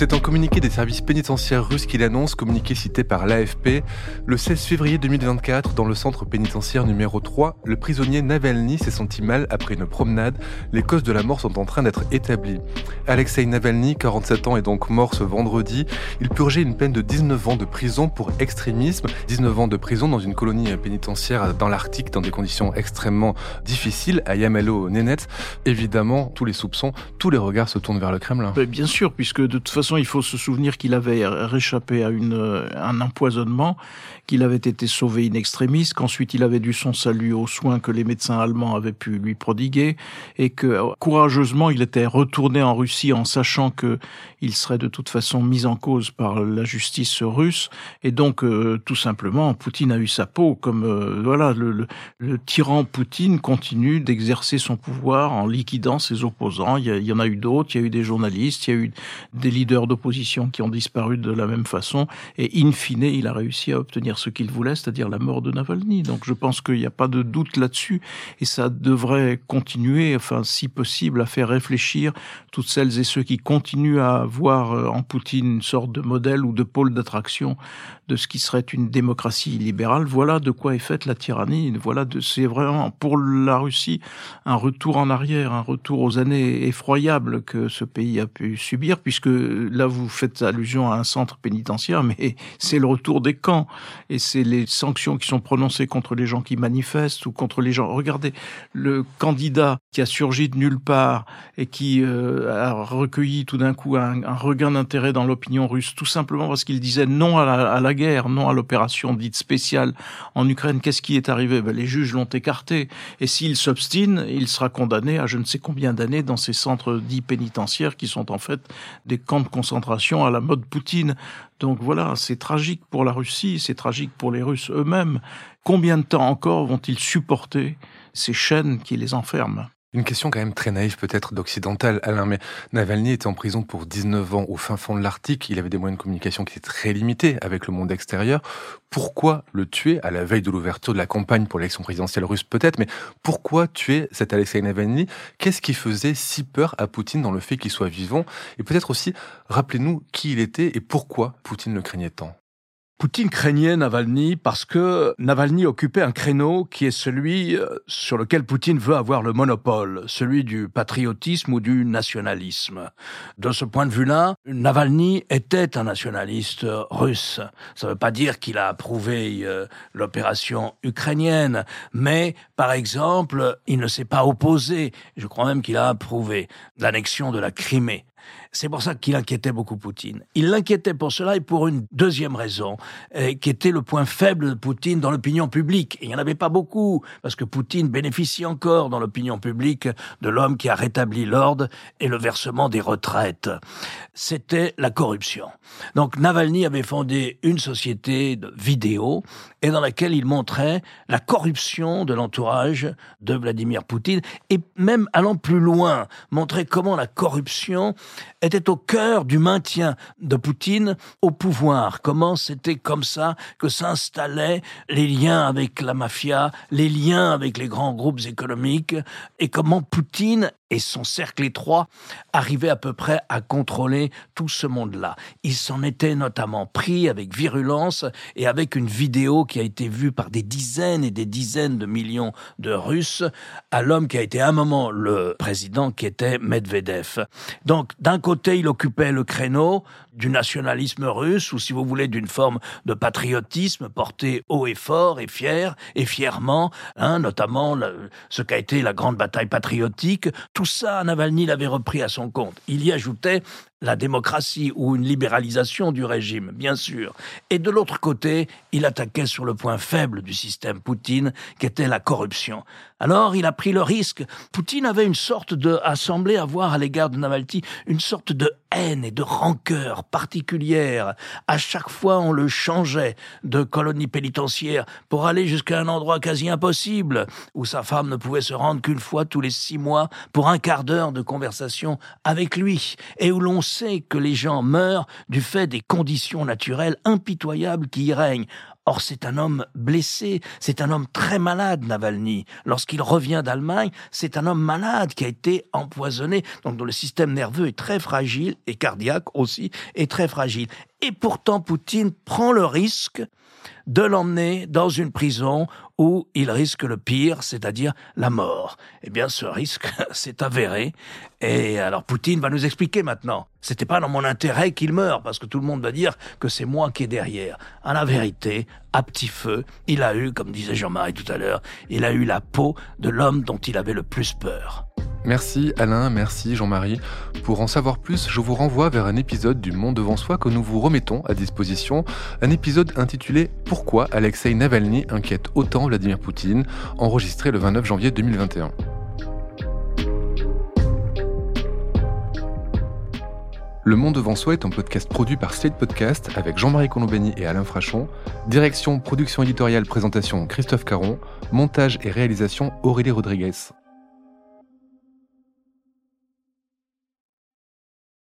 C'est un communiqué des services pénitentiaires russes qui l'annonce, communiqué cité par l'AFP. Le 16 février 2024, dans le centre pénitentiaire numéro 3, le prisonnier Navalny s'est senti mal après une promenade. Les causes de la mort sont en train d'être établies. Alexei Navalny, 47 ans, est donc mort ce vendredi. Il purgeait une peine de 19 ans de prison pour extrémisme. 19 ans de prison dans une colonie pénitentiaire dans l'Arctique, dans des conditions extrêmement difficiles, à Yamalo-Nenets. Évidemment, tous les soupçons, tous les regards se tournent vers le Kremlin. Bien sûr, puisque de toute façon, il faut se souvenir qu'il avait réchappé à une, un empoisonnement, qu'il avait été sauvé in extremis, qu'ensuite il avait dû son salut aux soins que les médecins allemands avaient pu lui prodiguer, et que courageusement il était retourné en Russie en sachant que il serait de toute façon mis en cause par la justice russe, et donc euh, tout simplement Poutine a eu sa peau, comme euh, voilà le, tyran Poutine continue d'exercer son pouvoir en liquidant ses opposants. Il y en a eu d'autres, il y a eu des journalistes, il y a eu des leaders d'opposition qui ont disparu de la même façon. Et in fine, il a réussi à obtenir ce qu'il voulait, c'est-à-dire la mort de Navalny. Donc je pense qu'il n'y a pas de doute là-dessus. Et ça devrait continuer, enfin, si possible, à faire réfléchir toutes celles et ceux qui continuent à voir euh, en Poutine une sorte de modèle ou de pôle d'attraction de ce qui serait une démocratie libérale. Voilà de quoi est faite la tyrannie. Voilà c'est vraiment pour la Russie un retour en arrière, un retour aux années effroyables que ce pays a pu subir, puisque là vous faites allusion à un centre pénitentiaire, mais c'est le retour des camps et c'est les sanctions qui sont prononcées contre les gens qui manifestent ou contre les gens. Regardez le candidat qui a surgi de nulle part et qui euh, a recueilli tout d'un coup un, regain d'intérêt dans l'opinion russe, tout simplement parce qu'il disait non à la, à la guerre, non à l'opération dite spéciale en Ukraine. Qu'est-ce qui est arrivé? Ben, Les juges l'ont écarté. Et s'il s'obstine, il sera condamné à je ne sais combien d'années dans ces centres dits pénitentiaires qui sont en fait des camps de concentration à la mode Poutine. Donc voilà, c'est tragique pour la Russie, c'est tragique pour les Russes eux-mêmes. Combien de temps encore vont-ils supporter ces chaînes qui les enferment? Une question quand même très naïve peut-être d'occidental, Alain, mais Navalny était en prison pour 19 ans au fin fond de l'Arctique, il avait des moyens de communication qui étaient très limités avec le monde extérieur. Pourquoi le tuer à la veille de l'ouverture de la campagne pour l'élection présidentielle russe peut-être, mais pourquoi tuer cet Alexei Navalny? Qu'est-ce qui faisait si peur à Poutine dans le fait qu'il soit vivant? Et peut-être aussi, rappelez-nous qui il était et pourquoi Poutine le craignait tant Poutine craignait Navalny parce que Navalny occupait un créneau qui est celui euh, sur lequel Poutine veut avoir le monopole, celui du patriotisme ou du nationalisme. De ce point de vue-là, Navalny était un nationaliste russe. Ça ne veut pas dire qu'il a approuvé euh, l'opération ukrainienne, mais par exemple, il ne s'est pas opposé, je crois même qu'il a approuvé l'annexion de la Crimée. C'est pour ça qu'il inquiétait beaucoup Poutine. Il l'inquiétait pour cela et pour une deuxième raison, euh, qui était le point faible de Poutine dans l'opinion publique. Et il n'y en avait pas beaucoup, parce que Poutine bénéficie encore dans l'opinion publique de l'homme qui a rétabli l'ordre et le versement des retraites. C'était la corruption. Donc Navalny avait fondé une société de vidéo et dans laquelle il montrait la corruption de l'entourage de Vladimir Poutine et même allant plus loin, montrer comment la corruption était au cœur du maintien de Poutine au pouvoir. Comment c'était comme ça que s'installaient les liens avec la mafia, les liens avec les grands groupes économiques, et comment Poutine et son cercle étroit arrivaient à peu près à contrôler tout ce monde-là. Il s'en était notamment pris avec virulence et avec une vidéo qui a été vue par des dizaines et des dizaines de millions de Russes à l'homme qui a été un moment le président qui était Medvedev. Donc d'un côté il occupait le créneau du nationalisme russe ou si vous voulez d'une forme de patriotisme porté haut et fort et fier et fièrement, hein, notamment ce qu'a été la grande bataille patriotique. Tout ça, Navalny l'avait repris à son compte. Il y ajoutait la démocratie ou une libéralisation du régime, bien sûr. Et de l'autre côté, il attaquait sur le point faible du système Poutine, qui était la corruption. Alors, il a pris le risque. Poutine avait une sorte de, a semblé avoir à l'égard de Navalny, une sorte de haine et de rancœur particulière. À chaque fois, on le changeait de colonie pénitentiaire pour aller jusqu'à un endroit quasi impossible, où sa femme ne pouvait se rendre qu'une fois tous les six mois pour un quart d'heure de conversation avec lui, et où l'on sait que les gens meurent du fait des conditions naturelles impitoyables qui y règnent. Or, c'est un homme blessé, c'est un homme très malade, Navalny. Lorsqu'il revient d'Allemagne, c'est un homme malade qui a été empoisonné, donc dont le système nerveux est très fragile, et cardiaque aussi, est très fragile. Et pourtant, Poutine prend le risque de l'emmener dans une prison où il risque le pire, c'est-à-dire la mort. Eh bien, ce risque s'est avéré. Et alors, Poutine va nous expliquer maintenant. C'était pas dans mon intérêt qu'il meure, parce que tout le monde va dire que c'est moi qui est derrière. À la vérité, à petit feu, il a eu, comme disait Jean-Marie tout à l'heure, il a eu la peau de l'homme dont il avait le plus peur. Merci Alain, merci Jean-Marie. Pour en savoir plus, je vous renvoie vers un épisode du Monde devant soi que nous vous remettons à disposition, un épisode intitulé Pourquoi Alexei Navalny inquiète autant Vladimir Poutine, enregistré le 29 janvier 2021. Le Monde devant soi est un podcast produit par Slate Podcast avec Jean-Marie Colombani et Alain Frachon. Direction, production éditoriale, présentation Christophe Caron. Montage et réalisation Aurélie Rodriguez.